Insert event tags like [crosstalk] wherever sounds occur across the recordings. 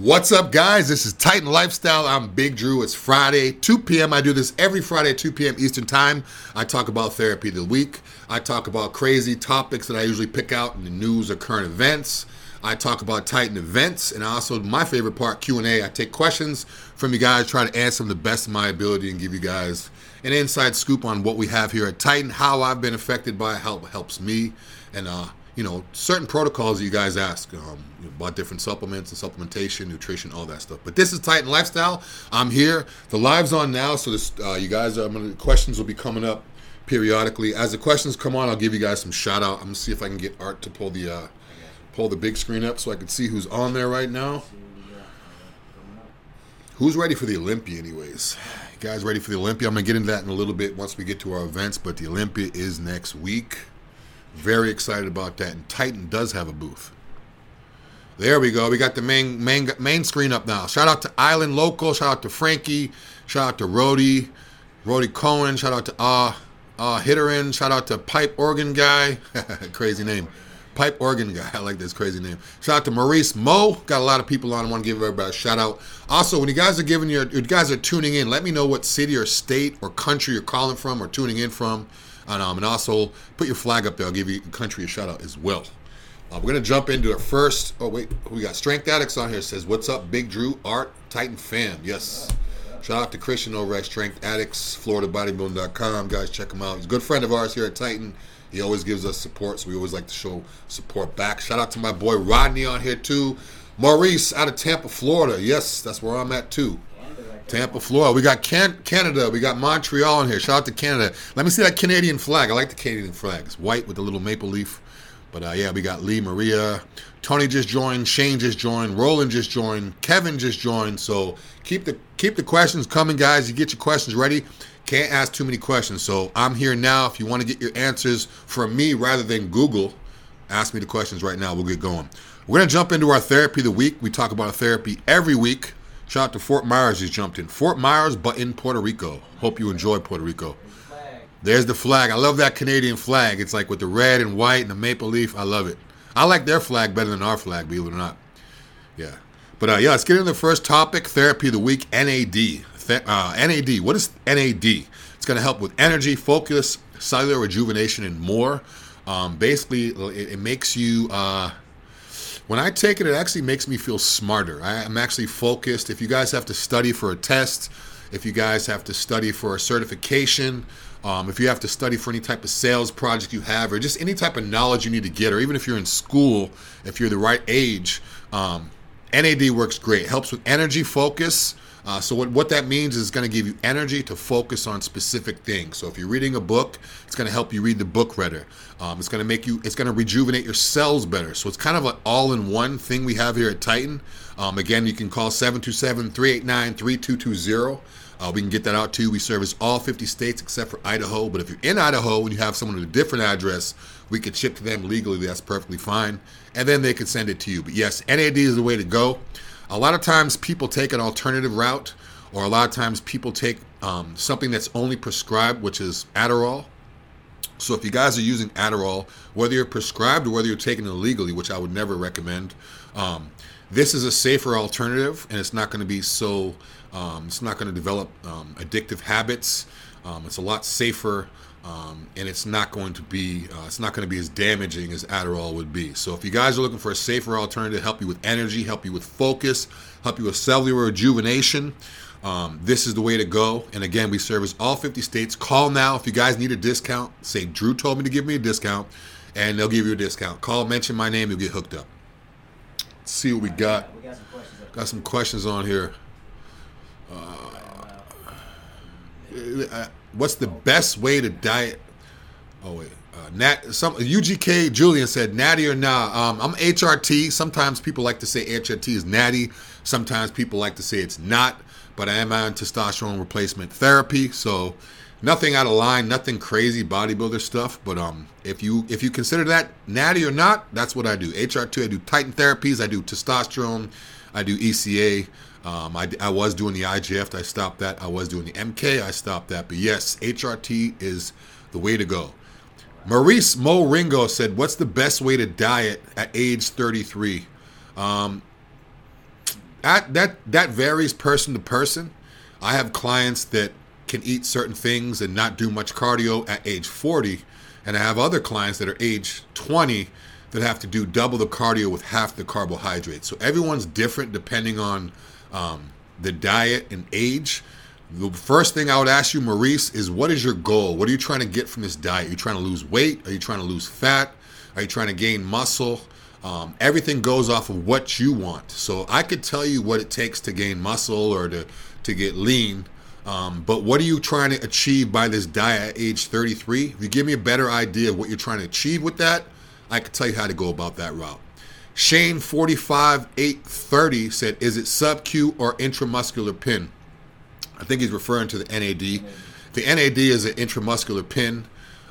What's up, guys? This is Titan Lifestyle. I'm Big Drew. It's Friday, 2 p.m. I do this every Friday at 2 p.m. Eastern Time. I talk about therapy of the week. I talk about crazy topics that I usually pick out in the news or current events. I talk about Titan events, and also my favorite part, Q&A. I take questions from you guys, try to answer them the best of my ability, and give you guys an inside scoop on what we have here at Titan, how I've been affected by it, how it helps me, and uh, you know, certain protocols you guys ask um, about different supplements and supplementation, nutrition, all that stuff. But this is Titan Lifestyle. I'm here. The live's on now, so this, uh, you guys, are, gonna, questions will be coming up periodically. As the questions come on, I'll give you guys some shout out. I'm gonna see if I can get Art to pull the uh, pull the big screen up so I can see who's on there right now. Who's ready for the Olympia, anyways? You guys ready for the Olympia? I'm gonna get into that in a little bit once we get to our events, but the Olympia is next week. Very excited about that. And Titan does have a booth. There we go. We got the main main main screen up now. Shout out to Island Local. Shout out to Frankie. Shout out to Rody. Rody Cohen. Shout out to Ah uh, uh, Hitterin. Shout out to Pipe Organ Guy. [laughs] crazy name. Pipe Organ Guy. I like this crazy name. Shout out to Maurice Mo. Got a lot of people on. I want to give everybody a shout out. Also, when you guys are giving your, you guys are tuning in, let me know what city or state or country you're calling from or tuning in from. Um, and also put your flag up there. I'll give you country a shout out as well. Uh, we're gonna jump into the first. Oh wait, we got Strength Addicts on here. Says, "What's up, Big Drew Art Titan fam?" Yes. Shout out to Christian over at Strength Addicts, FloridaBodybuilding.com. Guys, check him out. He's a good friend of ours here at Titan. He always gives us support, so we always like to show support back. Shout out to my boy Rodney on here too. Maurice out of Tampa, Florida. Yes, that's where I'm at too. Tampa, Florida. We got Can- Canada. We got Montreal in here. Shout out to Canada. Let me see that Canadian flag. I like the Canadian flag. It's white with the little maple leaf. But uh, yeah, we got Lee Maria. Tony just joined. Shane just joined. Roland just joined. Kevin just joined. So keep the keep the questions coming, guys. You get your questions ready. Can't ask too many questions. So I'm here now. If you want to get your answers from me rather than Google, ask me the questions right now. We'll get going. We're gonna jump into our therapy of the week. We talk about a therapy every week. Shout out to Fort Myers, he's jumped in. Fort Myers, but in Puerto Rico. Hope you enjoy Puerto Rico. There's the flag. I love that Canadian flag. It's like with the red and white and the maple leaf. I love it. I like their flag better than our flag, believe it or not. Yeah. But uh, yeah, let's get into the first topic therapy of the week NAD. Th- uh, NAD. What is NAD? It's going to help with energy, focus, cellular rejuvenation, and more. Um, basically, it, it, makes you. Uh, when I take it, it actually makes me feel smarter. I, am actually focused. If you guys have to study for a test, if you guys have to study for a certification, um, if you have to study for any type of sales project you have, or just any type of knowledge you need to get, or even if you're in school, if you're the right age, um, NAD works great. It helps with energy, focus, uh, so what, what that means is going to give you energy to focus on specific things. So if you're reading a book, it's going to help you read the book better. Um, it's going to make you, it's going to rejuvenate your cells better. So it's kind of an all-in-one thing we have here at Titan. Um, again, you can call 727-389-3220. Uh, we can get that out to you. We service all 50 states except for Idaho. But if you're in Idaho and you have someone with a different address, we can ship to them legally. That's perfectly fine. And then they can send it to you. But yes, NAD is the way to go. A lot of times people take an alternative route, or a lot of times people take um, something that's only prescribed, which is Adderall. So if you guys are using Adderall, whether you're prescribed or whether you're taking it illegally, which I would never recommend, um, this is a safer alternative, and it's not going to be so. Um, it's not going to develop um, addictive habits. Um, it's a lot safer um, and it's not going to be uh, it's not going to be as damaging as Adderall would be. So if you guys are looking for a safer alternative, help you with energy, help you with focus, help you with cellular rejuvenation, um, this is the way to go. And again, we service all 50 states. Call now if you guys need a discount. Say Drew told me to give me a discount, and they'll give you a discount. Call, mention my name, you'll get hooked up. Let's see what we got. We Got some questions on here. Uh, uh what's the best way to diet? Oh wait, uh, Nat. Some UGK Julian said natty or nah. Um, I'm HRT. Sometimes people like to say HRT is natty. Sometimes people like to say it's not. But I am on testosterone replacement therapy, so nothing out of line, nothing crazy bodybuilder stuff. But um, if you if you consider that natty or not, that's what I do. HRT. I do Titan therapies. I do testosterone. I do ECA. Um, I, I, was doing the IGF, I stopped that. I was doing the MK, I stopped that. But yes, HRT is the way to go. Maurice Mo Ringo said, "What's the best way to diet at age 33?" Um, that that that varies person to person. I have clients that can eat certain things and not do much cardio at age 40, and I have other clients that are age 20 that have to do double the cardio with half the carbohydrates. So everyone's different depending on um, the diet and age. The first thing I would ask you, Maurice, is what is your goal? What are you trying to get from this diet? Are you trying to lose weight? Are you trying to lose fat? Are you trying to gain muscle? Um, everything goes off of what you want. So I could tell you what it takes to gain muscle or to, to get lean. Um, but what are you trying to achieve by this diet at age 33? If you give me a better idea of what you're trying to achieve with that, I can tell you how to go about that route. Shane 45 830 said, Is it sub Q or intramuscular pin? I think he's referring to the NAD. The NAD is an intramuscular pin.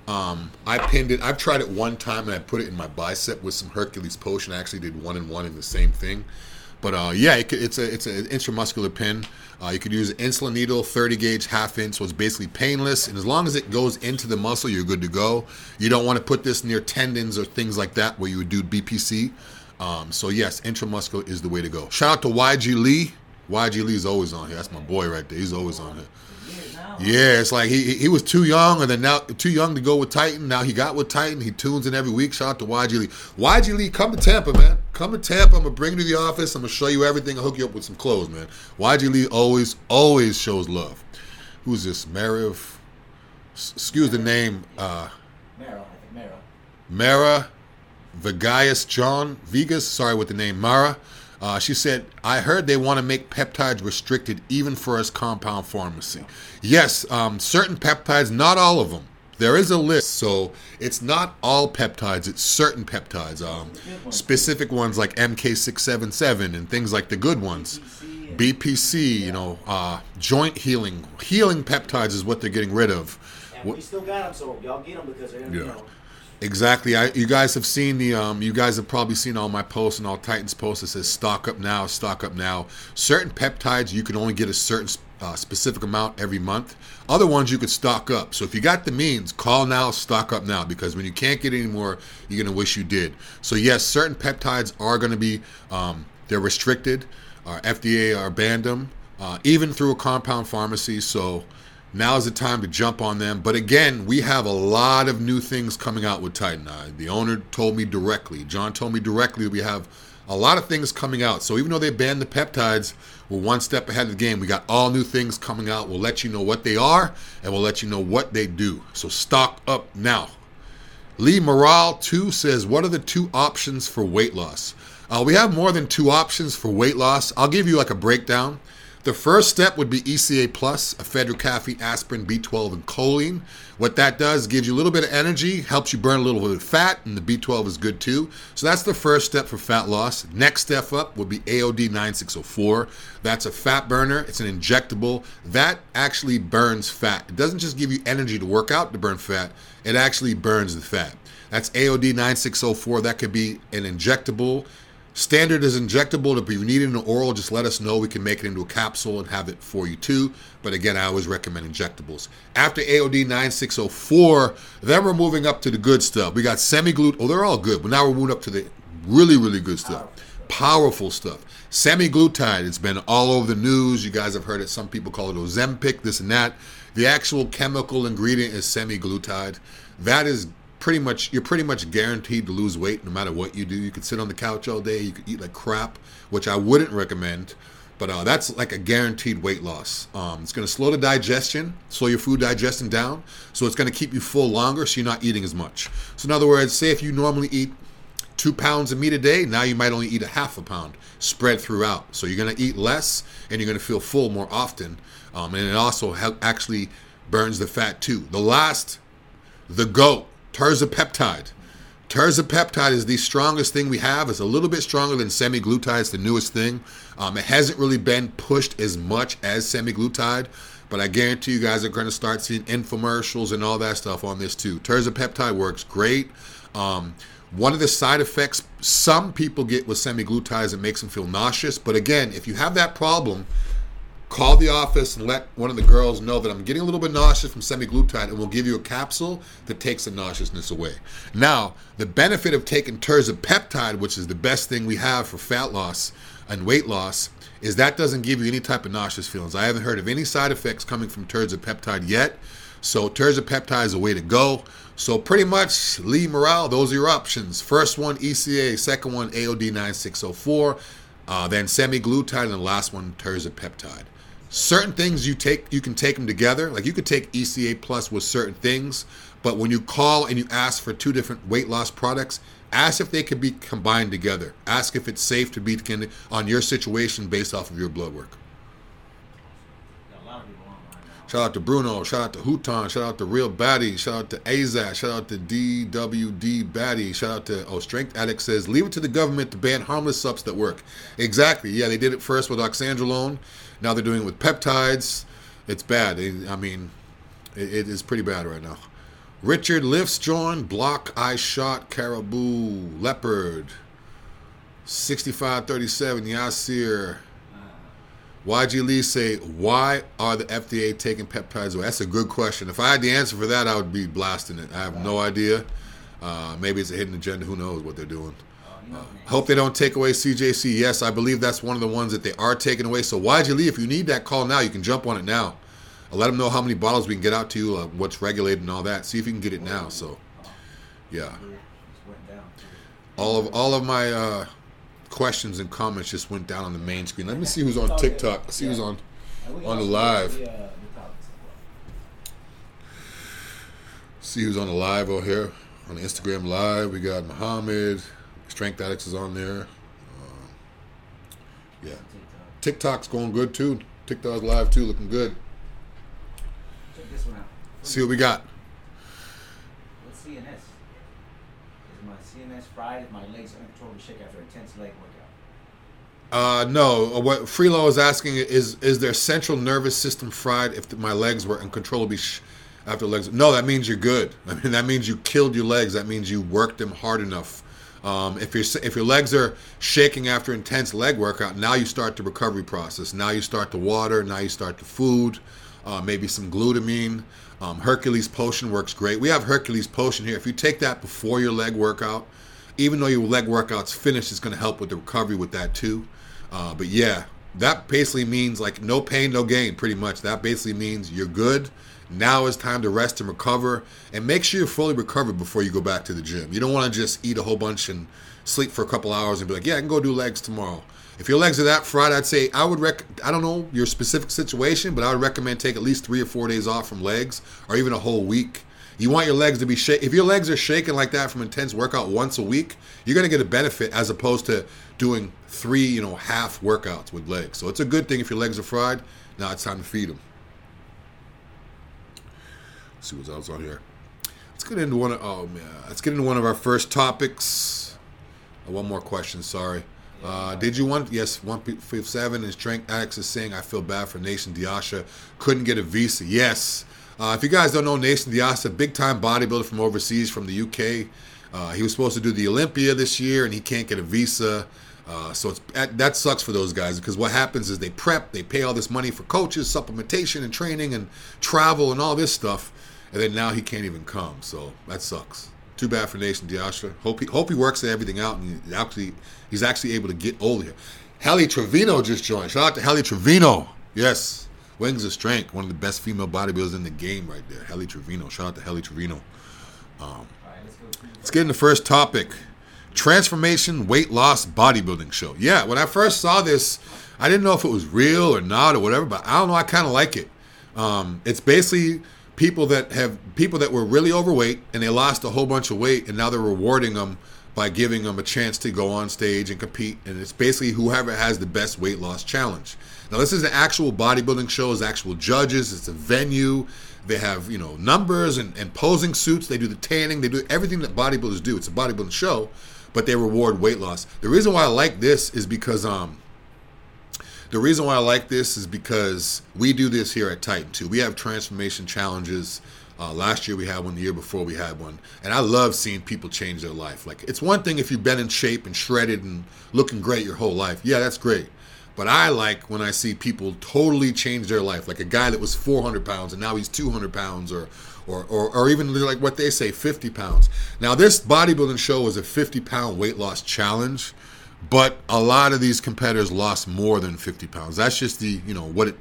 Um, I pinned it. I've tried it one time and I put it in my bicep with some Hercules potion. I actually did one and one in the same thing. But uh, yeah, it, it's a it's an intramuscular pin. Uh, you could use an insulin needle, 30 gauge, half inch, so it's basically painless. And as long as it goes into the muscle, you're good to go. You don't want to put this near tendons or things like that where you would do BPC. Um, so yes, intramuscular is the way to go. Shout out to YG Lee. YG Lee's always on here. That's my boy right there. He's always on here. Yeah, it's like he he was too young, and then now too young to go with Titan. Now he got with Titan. He tunes in every week. Shout out to YG Lee. YG Lee, come to Tampa, man. Come to Tampa. I'm gonna bring you to the office. I'm gonna show you everything. I'll hook you up with some clothes, man. YG Lee always always shows love. Who's this? Mariv. Excuse the name. Uh, Mara, I think Mara. Mara Vegas John Vegas. Sorry with the name Mara. Uh, she said, I heard they want to make peptides restricted even for us compound pharmacy. Yes, um, certain peptides, not all of them. There is a list, so it's not all peptides, it's certain peptides. Um, specific ones like MK677 and things like the good ones. BPC, you know, uh, joint healing. Healing peptides is what they're getting rid of. And we still got them, so y'all get them because they're, you Yeah. know, Exactly. I, you guys have seen the. Um, you guys have probably seen all my posts and all Titans posts that says stock up now, stock up now. Certain peptides you can only get a certain uh, specific amount every month. Other ones you could stock up. So if you got the means, call now, stock up now. Because when you can't get any more, you're gonna wish you did. So yes, certain peptides are gonna be. Um, they're restricted. Our FDA are banned them, uh, even through a compound pharmacy. So now is the time to jump on them. But again, we have a lot of new things coming out with Titan. Uh, the owner told me directly, John told me directly, we have a lot of things coming out. So even though they banned the peptides, we're one step ahead of the game. We got all new things coming out. We'll let you know what they are and we'll let you know what they do. So stock up now. Lee Morale 2 says, What are the two options for weight loss? Uh, we have more than two options for weight loss. I'll give you like a breakdown. The first step would be ECA Plus, ephedra, caffeine, aspirin, B12, and choline. What that does gives you a little bit of energy, helps you burn a little bit of fat, and the B12 is good too. So that's the first step for fat loss. Next step up would be AOD 9604. That's a fat burner, it's an injectable. That actually burns fat. It doesn't just give you energy to work out to burn fat, it actually burns the fat. That's AOD 9604. That could be an injectable. Standard is injectable. If you need an oral, just let us know. We can make it into a capsule and have it for you too. But again, I always recommend injectables. After AOD 9604, then we're moving up to the good stuff. We got semi-glute. Oh, they're all good. But now we're moving up to the really, really good stuff. Powerful stuff. Semaglutide. It's been all over the news. You guys have heard it. Some people call it Ozempic, this and that. The actual chemical ingredient is semaglutide. That is pretty much you're pretty much guaranteed to lose weight no matter what you do. You could sit on the couch all day, you could eat like crap, which I wouldn't recommend. But uh, that's like a guaranteed weight loss. Um, it's going to slow the digestion, slow your food digestion down. So it's going to keep you full longer, so you're not eating as much. So in other words, say if you normally eat two pounds of meat a day, now you might only eat a half a pound spread throughout. So you're going to eat less, and you're going to feel full more often. Um, and it also help, actually burns the fat too. The last, the goat terzapeptide. Terzapeptide is the strongest thing we have. It's a little bit stronger than semaglutide. It's the newest thing. Um, it hasn't really been pushed as much as semaglutide, but I guarantee you guys are going to start seeing infomercials and all that stuff on this too. Terzapeptide works great. Um, one of the side effects some people get with semaglutide is it makes them feel nauseous. But again, if you have that problem, call the office and let one of the girls know that I'm getting a little bit nauseous from semaglutide and we'll give you a capsule that takes the nauseousness away. Now, the benefit of taking terzapeptide, which is the best thing we have for fat loss and weight loss, is that doesn't give you any type of nauseous feelings. I haven't heard of any side effects coming from terzepeptide yet. So terzepeptide is a way to go. So pretty much, Lee Morale, those are your options. First one, ECA. Second one, AOD 9604. Uh, then semaglutide, and the last one, terzepeptide. Certain things you take, you can take them together. Like you could take ECA plus with certain things, but when you call and you ask for two different weight loss products, ask if they could be combined together. Ask if it's safe to be on your situation based off of your blood work. Shout out to Bruno. Shout out to Houton. Shout out to Real Batty. Shout out to Azaz. Shout out to DWD Batty. Shout out to Oh Strength Addict says leave it to the government to ban harmless subs that work. Exactly. Yeah, they did it first with oxandrolone. Now they're doing it with peptides. It's bad. I mean, it, it is pretty bad right now. Richard lifts John block I shot caribou leopard 6537 Yasir YG Lee say, why are the FDA taking peptides away? That's a good question. If I had the answer for that, I would be blasting it. I have no idea. Uh, maybe it's a hidden agenda. Who knows what they're doing? Uh, hope they don't take away CJC. Yes, I believe that's one of the ones that they are taking away. So YG Lee, if you need that call now, you can jump on it now. I'll let them know how many bottles we can get out to you, uh, what's regulated and all that. See if you can get it now. So, yeah. All of all of my uh, questions and comments just went down on the main screen. Let me see who's on TikTok. See who's on on the live. See who's on the live over here on Instagram live. We got Muhammad. Strength Addicts is on there. Uh, yeah, TikTok's going good too. TikTok's live too, looking good. See what we got. Fried if my legs uncontrollably shake after intense leg workout? Uh, no. Uh, what Freelo is asking is: Is their central nervous system fried if my legs were uncontrollably sh- after legs? No, that means you're good. [laughs] I mean, that means you killed your legs. That means you worked them hard enough. Um, if your if your legs are shaking after intense leg workout, now you start the recovery process. Now you start the water. Now you start the food. Uh, maybe some glutamine. Um, Hercules potion works great. We have Hercules potion here. If you take that before your leg workout, even though your leg workout's finished, it's going to help with the recovery with that too. Uh, but yeah, that basically means like no pain, no gain, pretty much. That basically means you're good. Now it's time to rest and recover, and make sure you're fully recovered before you go back to the gym. You don't want to just eat a whole bunch and sleep for a couple hours and be like, yeah, I can go do legs tomorrow. If your legs are that fried, I'd say I would rec. I don't know your specific situation, but I would recommend take at least three or four days off from legs, or even a whole week you want your legs to be shake. If your legs are shaking like that from intense workout once a week, you're going to get a benefit as opposed to doing three, you know, half workouts with legs. So it's a good thing if your legs are fried. Now it's time to feed them. Let's see what else on here. Let's get into one. Of, oh man, let's get into one of our first topics. Oh, one more question. Sorry. Uh, did you want? Yes, one fifty seven is Strength Addicts is saying I feel bad for Nathan De Asha couldn't get a visa. Yes, uh, if you guys don't know Nathan De Asha, big time bodybuilder from overseas from the UK. Uh, he was supposed to do the Olympia this year and he can't get a visa. Uh, so that sucks for those guys because what happens is they prep, they pay all this money for coaches, supplementation, and training, and travel, and all this stuff, and then now he can't even come. So that sucks. Too bad for Nathan De Asha. Hope he hope he works everything out and he actually he's actually able to get over here. Helle Trevino just joined. Shout out to Helle Trevino. Yes. Wings of Strength, one of the best female bodybuilders in the game right there. Helle Trevino. Shout out to Helle Trevino. Um, let's get in the first topic. Transformation Weight Loss Bodybuilding Show. Yeah, when I first saw this, I didn't know if it was real or not or whatever, but I don't know. I kind of like it. Um, it's basically people that have people that were really overweight and they lost a whole bunch of weight, and now they're rewarding them by giving them a chance to go on stage and compete. And it's basically whoever has the best weight loss challenge. Now, this is an actual bodybuilding show. It's actual judges. It's a venue. They have, you know, numbers and, and posing suits. They do the tanning. They do everything that bodybuilders do. It's a bodybuilding show, but they reward weight loss. The reason why I like this is because um, the reason why I like this is because we do this here at Titan too. We have transformation challenges. Uh, last year we had one. The year before we had one, and I love seeing people change their life. Like it's one thing if you've been in shape and shredded and looking great your whole life. Yeah, that's great. But I like when I see people totally change their life, like a guy that was 400 pounds and now he's 200 pounds, or, or, or, or even like what they say, 50 pounds. Now, this bodybuilding show was a 50 pound weight loss challenge, but a lot of these competitors lost more than 50 pounds. That's just the you know what it,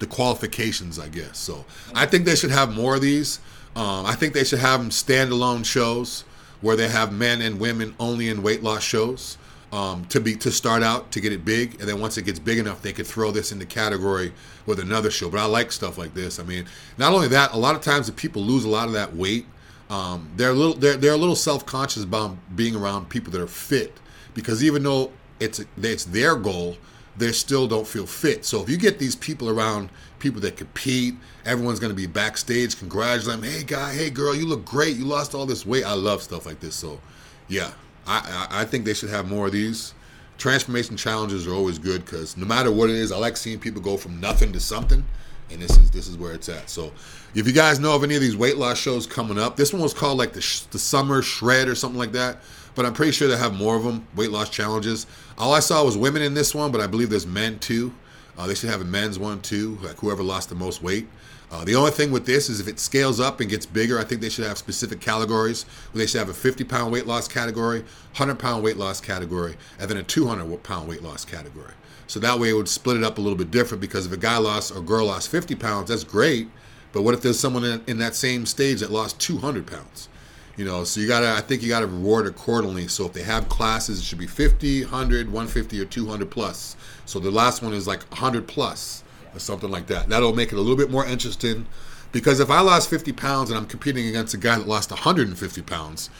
the qualifications, I guess. So I think they should have more of these. Um, I think they should have them standalone shows where they have men and women only in weight loss shows um, to be to start out to get it big, and then once it gets big enough, they could throw this in the category with another show. But I like stuff like this. I mean, not only that, a lot of times the people lose a lot of that weight, um, they're a little they're, they're a little self conscious about being around people that are fit because even though it's it's their goal, they still don't feel fit. So if you get these people around people that compete, everyone's going to be backstage congratulating them. Hey guy, hey girl, you look great. You lost all this weight. I love stuff like this. So yeah, I, I, think they should have more of these. Transformation challenges are always good because no matter what it is, I like seeing people go from nothing to something, and this is this is where it's at. So, if you guys know of any of these weight loss shows coming up, this one was called like the sh- the summer shred or something like that. But I'm pretty sure they have more of them weight loss challenges. All I saw was women in this one, but I believe there's men too. Uh, they should have a men's one too, like whoever lost the most weight. Uh, the only thing with this is if it scales up and gets bigger, I think they should have specific categories. They should have a 50 pound weight loss category, 100 pound weight loss category, and then a 200 pound weight loss category. So that way it would split it up a little bit different because if a guy lost or girl lost 50 pounds, that's great. But what if there's someone in, in that same stage that lost 200 pounds? You know, so you gotta, I think you gotta reward accordingly. So if they have classes, it should be 50, 100, 150, or 200 plus. So the last one is like 100 plus or something like that. That'll make it a little bit more interesting. Because if I lost 50 pounds and I'm competing against a guy that lost 150 pounds,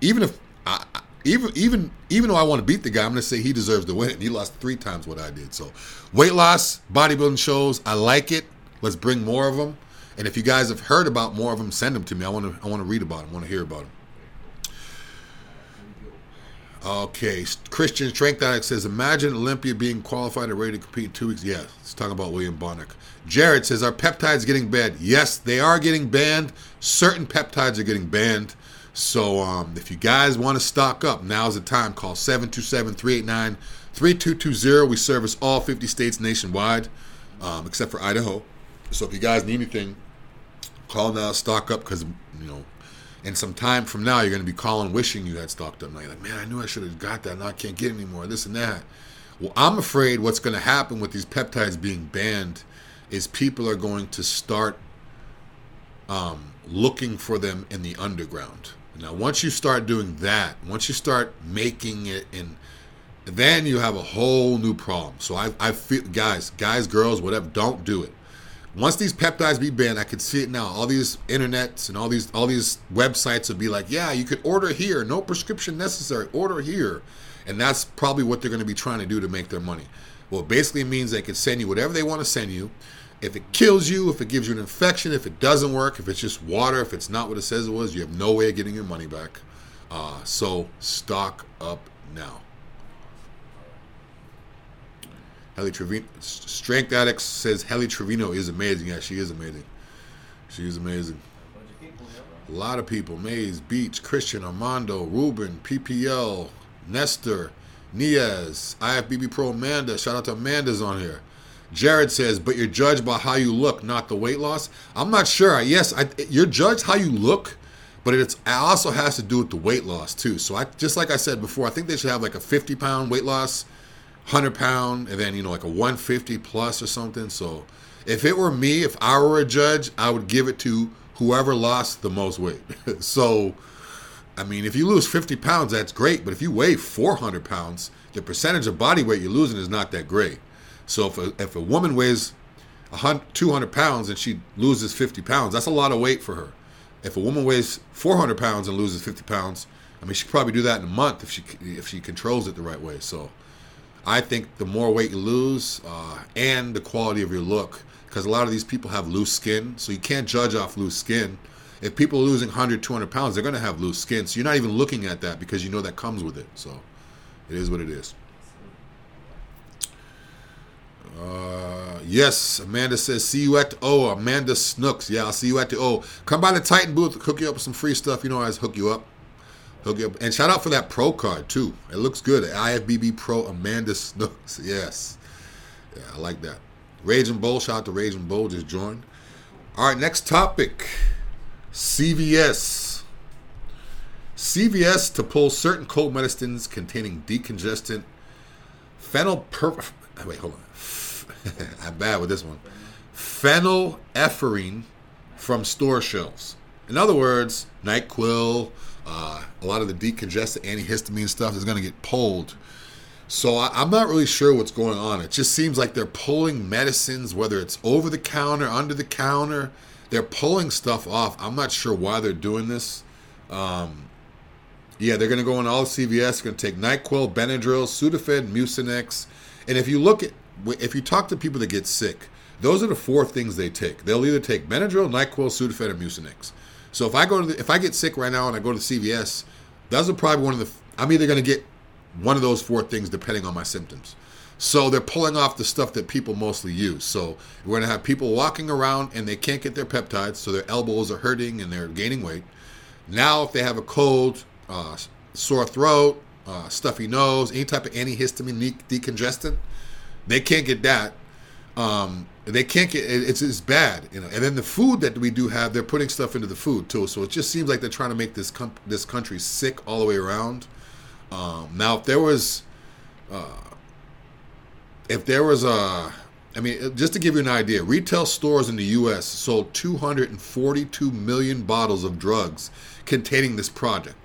even if I, even even even though I want to beat the guy, I'm going to say he deserves to win. He lost three times what I did. So, weight loss bodybuilding shows, I like it. Let's bring more of them. And if you guys have heard about more of them, send them to me. I want to I want to read about them. I want to hear about them. Okay, Christian Strength Addict says, imagine Olympia being qualified and ready to compete in two weeks. Yeah, let's talk about William Bonac. Jared says, are peptides getting banned? Yes, they are getting banned. Certain peptides are getting banned. So um, if you guys want to stock up, now's the time. Call 727-389-3220. We service all 50 states nationwide, um, except for Idaho. So if you guys need anything, call now, stock up, because, you know, and some time from now, you're going to be calling, wishing you had stocked up. Now you're like, man, I knew I should have got that. Now I can't get anymore. This and that. Well, I'm afraid what's going to happen with these peptides being banned is people are going to start um, looking for them in the underground. Now, once you start doing that, once you start making it in, then you have a whole new problem. So I, I feel, guys, guys, girls, whatever, don't do it once these peptides be banned, I could see it now. All these internets and all these all these websites would be like, yeah, you could order here, no prescription necessary, order here, and that's probably what they're going to be trying to do to make their money. Well, it basically means they can send you whatever they want to send you. If it kills you, if it gives you an infection, if it doesn't work, if it's just water, if it's not what it says it was, you have no way of getting your money back. Uh, so stock up now. Helle Trevino, Strength Addicts says Helle Trevino is amazing. Yeah, she is amazing. She is amazing. A lot of people. Maze, Beach, Christian, Armando, Ruben, PPL, Nestor, Niaz, IFBB Pro Amanda. Shout out to Amanda's on here. Jared says, but you're judged by how you look, not the weight loss. I'm not sure. Yes, I, you're judged how you look, but it's it also has to do with the weight loss too. So I just like I said before, I think they should have like a 50 pound weight loss 100 pound and then you know like a 150 plus or something. So if it were me if i were a judge i would give it to whoever lost the most weight. [laughs] So i mean if you lose 50 pounds that's great. But if you weigh 400 pounds the percentage of body weight you're losing is not that great. So if a, if a woman weighs 200 pounds and she loses 50 pounds that's a lot of weight for her. If a woman weighs 400 pounds and loses 50 pounds i mean she could probably do that in a month if she if she controls it the right way. So I think the more weight you lose uh, and the quality of your look, because a lot of these people have loose skin, so you can't judge off loose skin. If people are losing 100, 200 pounds, they're going to have loose skin. So you're not even looking at that because you know that comes with it. So it is what it is. Uh, yes, Amanda says, see you at the O. Amanda Snooks. Yeah, I'll see you at the O. Come by the Titan booth, hook you up with some free stuff. You know, I always hook you up. He'll get and shout out for that pro card too. It looks good. IFBB Pro Amanda Snooks. [laughs] Yes. Yeah, I like that. Raging Bull, shout out to Raging Bull, just joined. All right, next topic. CVS. CVS to pull certain cold medicines containing decongestant phenylper. Wait, hold on. [laughs] I'm bad with this one. Phenylephrine from store shelves. In other words, NyQuil, uh, a lot of the decongestant antihistamine stuff is going to get pulled. So I, I'm not really sure what's going on. It just seems like they're pulling medicines, whether it's over the counter, under the counter. They're pulling stuff off. I'm not sure why they're doing this. Um, yeah, they're going to go on all CVS. Going to take Nyquil, Benadryl, Sudafed, Mucinex, and if you look at if you talk to people that get sick, those are the four things they take. They'll either take Benadryl, Nyquil, Sudafed, or Mucinex. So if I go to the, if I get sick right now and I go to CVS, are probably one of the. I'm either going to get one of those four things depending on my symptoms. So they're pulling off the stuff that people mostly use. So we're going to have people walking around and they can't get their peptides, so their elbows are hurting and they're gaining weight. Now, if they have a cold, uh, sore throat, uh, stuffy nose, any type of antihistamine decongestant, they can't get that. Um, they can't get it's it's bad, you know. And then the food that we do have, they're putting stuff into the food too. So it just seems like they're trying to make this com- this country sick all the way around. Um, now, if there was, uh, if there was a, I mean, just to give you an idea, retail stores in the U.S. sold 242 million bottles of drugs containing this product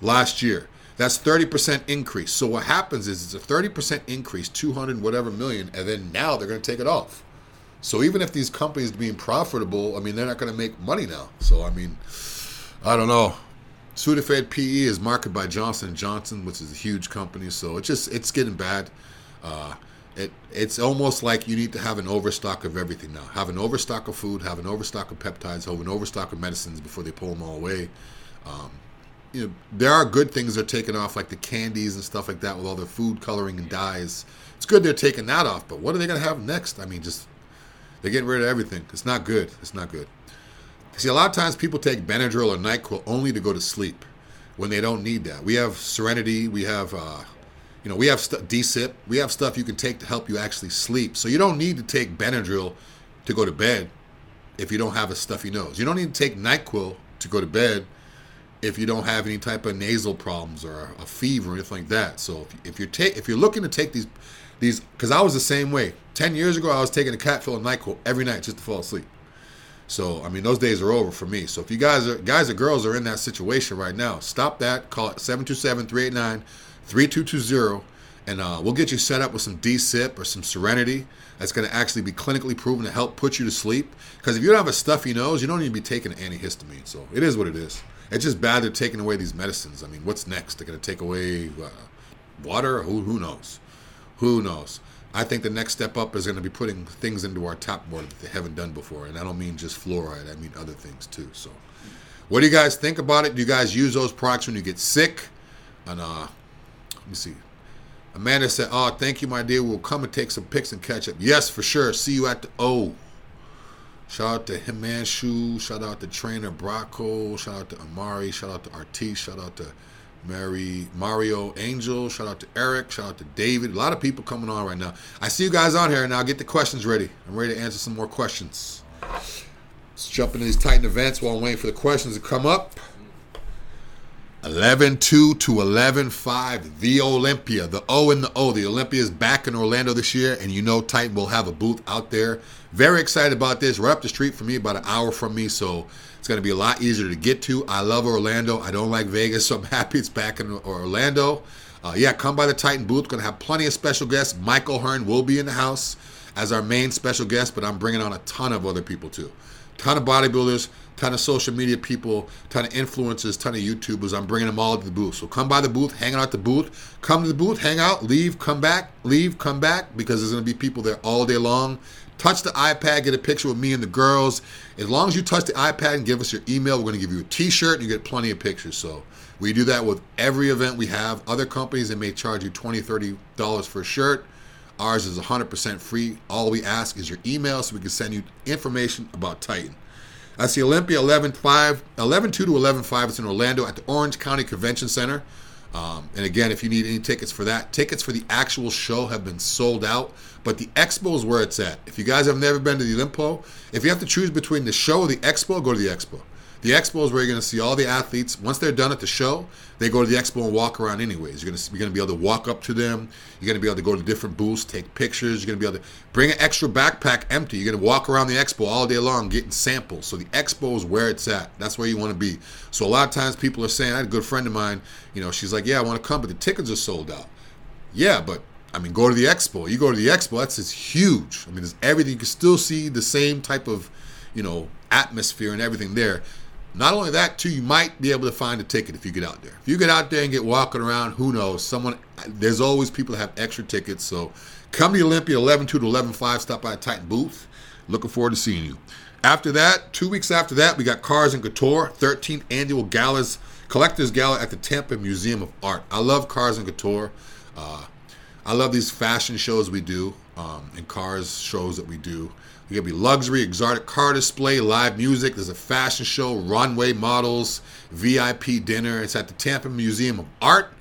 last year. That's 30% increase. So what happens is it's a 30% increase, 200 whatever million, and then now they're going to take it off. So even if these companies being profitable, I mean, they're not going to make money now. So I mean, I don't know. Sudafed PE is marketed by Johnson Johnson, which is a huge company. So it's just it's getting bad. Uh, it it's almost like you need to have an overstock of everything now. Have an overstock of food, have an overstock of peptides, have an overstock of medicines before they pull them all away. Um, you know, there are good things they're taking off, like the candies and stuff like that, with all the food coloring and dyes. It's good they're taking that off, but what are they going to have next? I mean, just they're getting rid of everything. It's not good. It's not good. See, a lot of times people take Benadryl or Nyquil only to go to sleep when they don't need that. We have Serenity. We have, uh, you know, we have st- D-Sip. We have stuff you can take to help you actually sleep. So you don't need to take Benadryl to go to bed if you don't have a stuffy nose. You don't need to take Nyquil to go to bed if you don't have any type of nasal problems or a fever or anything like that. So if, if you're ta- if you're looking to take these these because I was the same way. Ten years ago, I was taking a Capfil and Nyquil every night just to fall asleep. So I mean, those days are over for me. So if you guys are guys or girls are in that situation right now, stop that. Call it 727-389-3220 and uh, we'll get you set up with some D-Sip or some Serenity that's going to actually be clinically proven to help put you to sleep. Because if you don't have a stuffy nose, you don't need to be taking antihistamine. So it is what it is. It's just bad they're taking away these medicines. I mean, what's next? They're going to take away uh, water? Who, who knows? Who knows? I think the next step up is going to be putting things into our top water that they haven't done before. And I don't mean just fluoride, I mean other things too. So, what do you guys think about it? Do you guys use those products when you get sick? And uh, let me see. Amanda said, "Oh, thank you, my dear. We'll come and take some pics and catch up." Yes, for sure. See you at the O. Shout out to Himanshu. Shout out to Trainer Bracco. Shout out to Amari. Shout out to Artis. Shout out to Mary Mario Angel. Shout out to Eric. Shout out to David. A lot of people coming on right now. I see you guys on here now. Get the questions ready. I'm ready to answer some more questions. Let's jump into these Titan events while I'm waiting for the questions to come up. 11 2 to 11 5. The Olympia. The O and the O. The Olympia is back in Orlando this year, and you know Titan will have a booth out there. Very excited about this. Right up the street from me, about an hour from me, so it's going to be a lot easier to get to. I love Orlando. I don't like Vegas, so I'm [laughs] happy it's back in Orlando. Uh, yeah, come by the Titan booth. Going to have plenty of special guests. Mike O'Hearn will be in the house as our main special guest, but I'm bringing on a ton of other people too. Ton of bodybuilders, ton of social media people, ton of influencers, ton of YouTubers. I'm bringing them all to the booth. So come by the booth, hang out at the booth. Come to the booth, hang out, leave, come back, leave, come back, because there's going to be people there all day long. Touch the iPad, get a picture with me and the girls. As long as you touch the iPad and give us your email, we're going to give you a T-shirt and you get plenty of pictures. So we do that with every event we have. Other companies they may charge you $20, $30 for a shirt. Ours is 100% free. All we ask is your email so we can send you information about Titan. That's the Olympia 11-5, 11-2 to 11-5. It's in Orlando at the Orange County Convention Center. Um, and again, if you need any tickets for that, tickets for the actual show have been sold out. But the expo is where it's at. If you guys have never been to the Olympo, if you have to choose between the show or the expo, go to the expo. The expo is where you're going to see all the athletes. Once they're done at the show, they go to the expo and walk around anyways. You're going to, you're going to be able to walk up to them. You're going to be able to go to different booths, take pictures. You're going to be able to bring an extra backpack empty. You're going to walk around the expo all day long getting samples. So the expo is where it's at. That's where you want to be. So a lot of times people are saying, I had a good friend of mine, you know, she's like, yeah, I want to come, but the tickets are sold out. Yeah, but I mean, go to the expo. You go to the expo, that's it's huge. I mean, there's everything. You can still see the same type of, you know, atmosphere and everything there. Not only that, too, you might be able to find a ticket if you get out there. If you get out there and get walking around, who knows? Someone, there's always people that have extra tickets. So come to Olympia 11 2 to 11 5. Stop by a Titan booth. Looking forward to seeing you. After that, two weeks after that, we got Cars and Couture, 13th annual galas, collectors gala at the Tampa Museum of Art. I love Cars and Couture. Uh, I love these fashion shows we do um, and cars shows that we do. There's gonna be luxury, exotic car display, live music. There's a fashion show, runway models, VIP dinner. It's at the Tampa Museum of Art.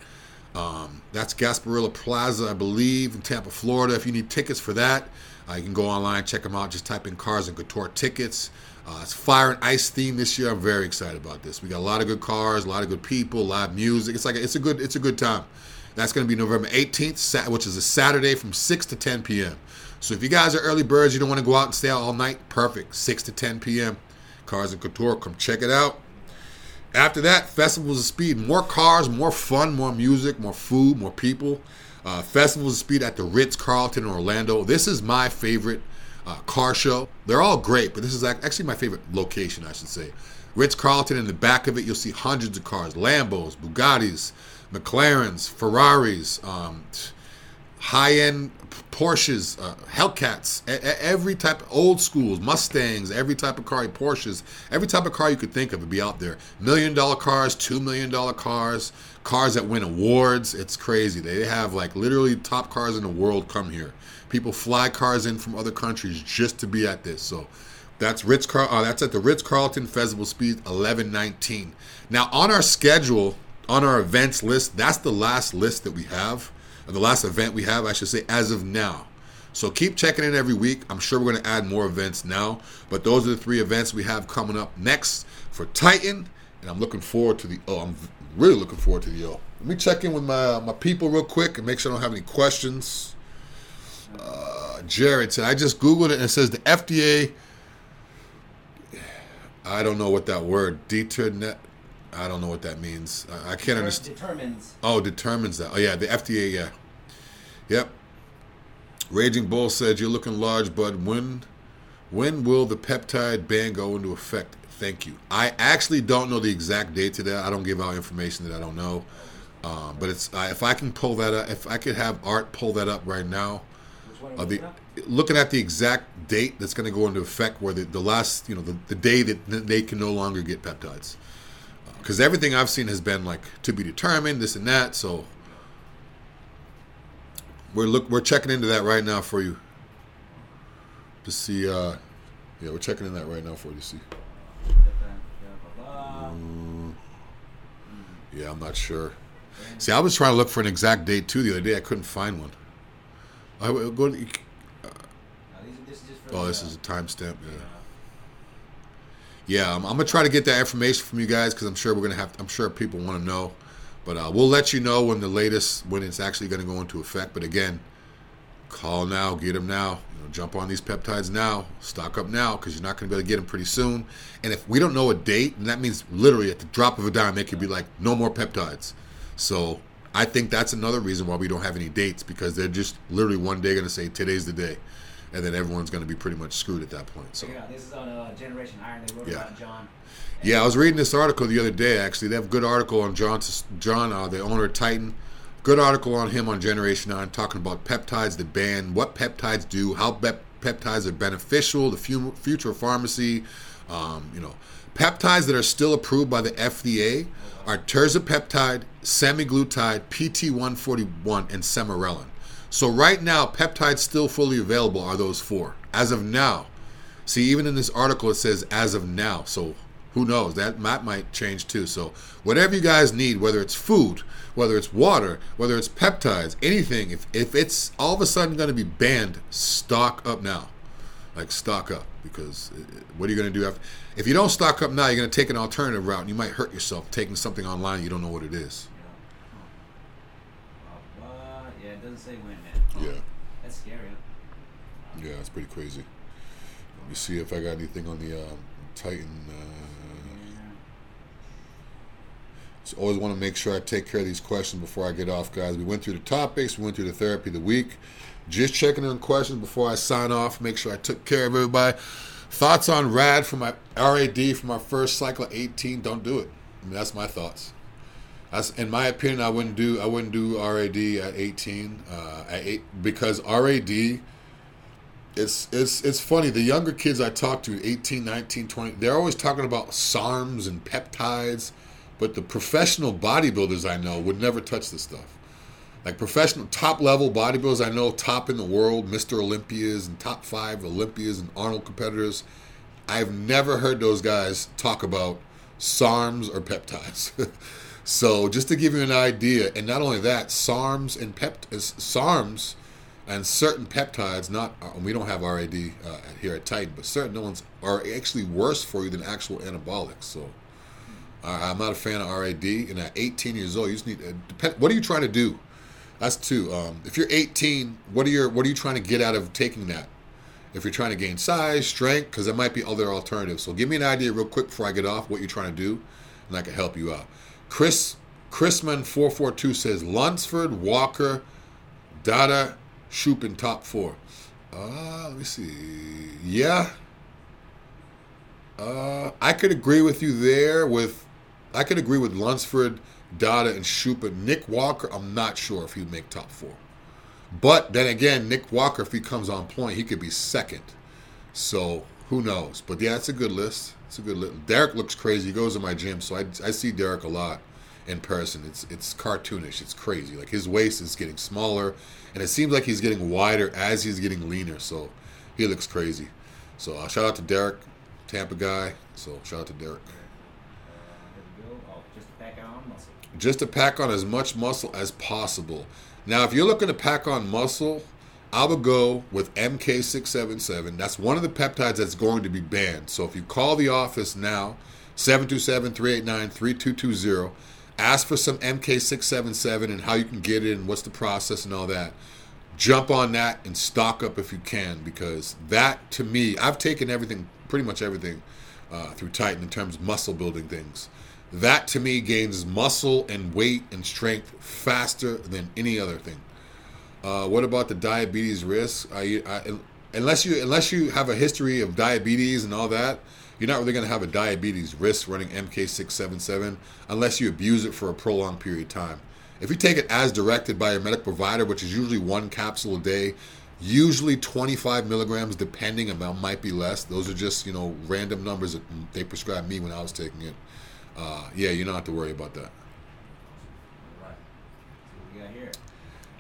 Um, that's Gasparilla Plaza, I believe, in Tampa, Florida. If you need tickets for that, uh, you can go online, check them out. Just type in Cars and Couture tickets. Uh, it's Fire and Ice theme this year. I'm very excited about this. We got a lot of good cars, a lot of good people, live music. It's like a, it's a good it's a good time. That's going to be November 18th, which is a Saturday from 6 to 10 p.m. So if you guys are early birds, you don't want to go out and stay out all night, perfect. 6 to 10 p.m. Cars and Couture, come check it out. After that, Festivals of Speed. More cars, more fun, more music, more food, more people. Uh, Festivals of Speed at the Ritz Carlton in Orlando. This is my favorite uh, car show. They're all great, but this is actually my favorite location, I should say. Ritz Carlton, in the back of it, you'll see hundreds of cars Lambos, Bugattis, McLarens, Ferraris, um, high end Porsches, uh, Hellcats, a- every type old schools, Mustangs, every type of car, Porsches, every type of car you could think of would be out there. Million dollar cars, two million dollar cars, cars that win awards. It's crazy. They have like literally top cars in the world come here. People fly cars in from other countries just to be at this. So that's Ritz Car. Uh, that's at the Ritz Carlton Festival Speed 1119. Now on our schedule on our events list. That's the last list that we have, the last event we have, I should say, as of now. So keep checking in every week. I'm sure we're going to add more events now, but those are the three events we have coming up next for Titan, and I'm looking forward to the. Oh, I'm really looking forward to the O. Let me check in with my my people real quick and make sure I don't have any questions. Uh, Jared said I just googled it and it says the FDA. I don't know what that word deternet I don't know what that means. I, I can't understand. Determines. Oh, determines that. Oh yeah, the FDA. Yeah. Yep. Raging Bull said, "You're looking large, bud. When, when will the peptide ban go into effect?" Thank you. I actually don't know the exact date to that. I don't give out information that I don't know. Um, but it's uh, if I can pull that up, if I could have Art pull that up right now, uh, the, looking at the exact date that's going to go into effect, where the, the last, you know, the, the day that they can no longer get peptides because everything I've seen has been like to be determined, this and that. So we're look we're checking into that right now for you to see. uh Yeah, we're checking in that right now for you to see. Mm, yeah, I'm not sure. See, I was trying to look for an exact date too the other day. I couldn't find one. I go. To, uh, oh, this is a timestamp. Yeah yeah, I'm, I'm, gonna try to get that information from you guys because I'm sure we're gonna have. I'm sure people want to know, but uh, we'll let you know when the latest when it's actually gonna go into effect. But again, call now, get them now. You know, jump on these peptides now, stock up now because you're not gonna be able to get them pretty soon. And if we don't know a date, then that means literally at the drop of a dime, it could be like no more peptides. So I think that's another reason why we don't have any dates because they're just literally one day gonna say today's the day and then everyone's going to be pretty much screwed at that point. So yeah, this is on uh, Generation Iron. They wrote yeah. about John. Yeah, I was reading this article the other day. Actually, they have a good article on John, John, uh, the owner of Titan. Good article on him on Generation Iron, talking about peptides, the ban, what peptides do, how be- peptides are beneficial, the future of pharmacy. Um, you know, peptides that are still approved by the FDA are terzapeptide, semaglutide, PT141, and sermorelin. So right now, peptides still fully available are those four as of now. See, even in this article, it says as of now. So who knows? That that might change too. So whatever you guys need, whether it's food, whether it's water, whether it's peptides, anything, if if it's all of a sudden going to be banned, stock up now. Like stock up because uh, what are you going to do after? If you don't stock up now, you're going to take an alternative route, and you might hurt yourself taking something online you don't know what it is. Yeah. Uh, yeah, it doesn't say when. Yeah. That's scary. Yeah, it's pretty crazy. Let me see if I got anything on the um, Titan. Uh, just always want to make sure I take care of these questions before I get off, guys. We went through the topics, we went through the therapy of the week. Just checking on questions before I sign off. Make sure I took care of everybody. Thoughts on RAD for my RAD for my first cycle at 18? Don't do it. I mean, that's my thoughts. In my opinion, I wouldn't do I wouldn't do RAD at 18 uh, at eight because RAD it's it's it's funny the younger kids i talk to 18 19 20 they're always talking about sarms and peptides but the professional bodybuilders i know would never touch this stuff. Like professional top level bodybuilders i know top in the world mr olympias and top five olympias and arnold competitors i've never heard those guys talk about sarms or peptides [laughs] so just to give you an idea and not only that sarms and pept sarms and certain peptides, not uh, we don't have RAD uh, here at Titan, but certain ones are actually worse for you than actual anabolics. So uh, I'm not a fan of RAD. And at 18 years old, you just need. Uh, depend, what are you trying to do? That's two. Um, if you're 18, what are your what are you trying to get out of taking that? If you're trying to gain size, strength, because there might be other alternatives. So give me an idea real quick before I get off what you're trying to do, and I can help you out. Chris Chrisman 442 says Lunsford, Walker, Dauda, Shoop in top four. Uh, let me see. Yeah. Uh, I could agree with you there. With I could agree with Lunsford, Dauda, and Shoop. But Nick Walker, I'm not sure if he'd make top four. But then again, Nick Walker, if he comes on point, he could be second. So who knows? But yeah, it's a good list. It's a good list. Derek looks crazy. He goes to my gym, so I, I see Derek a lot in person. It's it's cartoonish. It's crazy. Like his waist is getting smaller, and it seems like he's getting wider as he's getting leaner. So he looks crazy. So uh, shout out to Derek, Tampa guy. So shout out to Derek. Oh, just to pack on. Just to pack on as much muscle as possible. Now, if you're looking to pack on muscle, I would go with MK677. That's one of the peptides that's going to be banned. So if you call the office now, 727 389 3220, ask for some MK677 and how you can get it and what's the process and all that. Jump on that and stock up if you can because that to me, I've taken everything, pretty much everything uh, through Titan in terms of muscle building things. That to me gains muscle and weight and strength faster than any other thing. Uh, what about the diabetes risk? I, I, unless you unless you have a history of diabetes and all that, you're not really going to have a diabetes risk running MK677 unless you abuse it for a prolonged period of time. If you take it as directed by a medical provider, which is usually one capsule a day, usually 25 milligrams, depending amount might be less. Those are just you know random numbers that they prescribed me when I was taking it. Uh, yeah, you don't have to worry about that.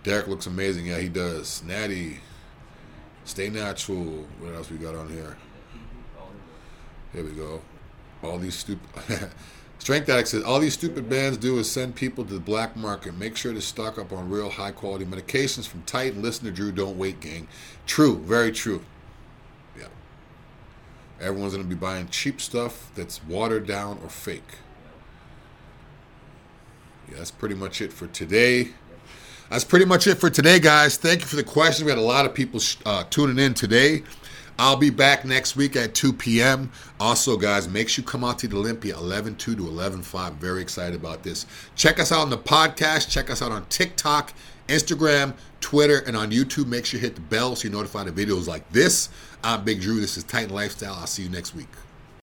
Derek looks amazing. Yeah, he does. Natty, stay natural. What else we got on here? Here we go. All these stupid. [laughs] Strength Addict says all these stupid bands do is send people to the black market. Make sure to stock up on real high quality medications from Titan. Listen to Drew. Don't wait, gang. True. Very true. Yeah. Everyone's going to be buying cheap stuff that's watered down or fake. Yeah, that's pretty much it for today. That's pretty much it for today, guys. Thank you for the questions. We had a lot of people uh, tuning in today. I'll be back next week at 2 p.m. Also, guys, make sure you come out to the Olympia 11 2 to 11 5. Very excited about this. Check us out on the podcast. Check us out on TikTok, Instagram, Twitter, and on YouTube. Make sure you hit the bell so you're notified of videos like this. I'm Big Drew. This is Titan Lifestyle. I'll see you next week.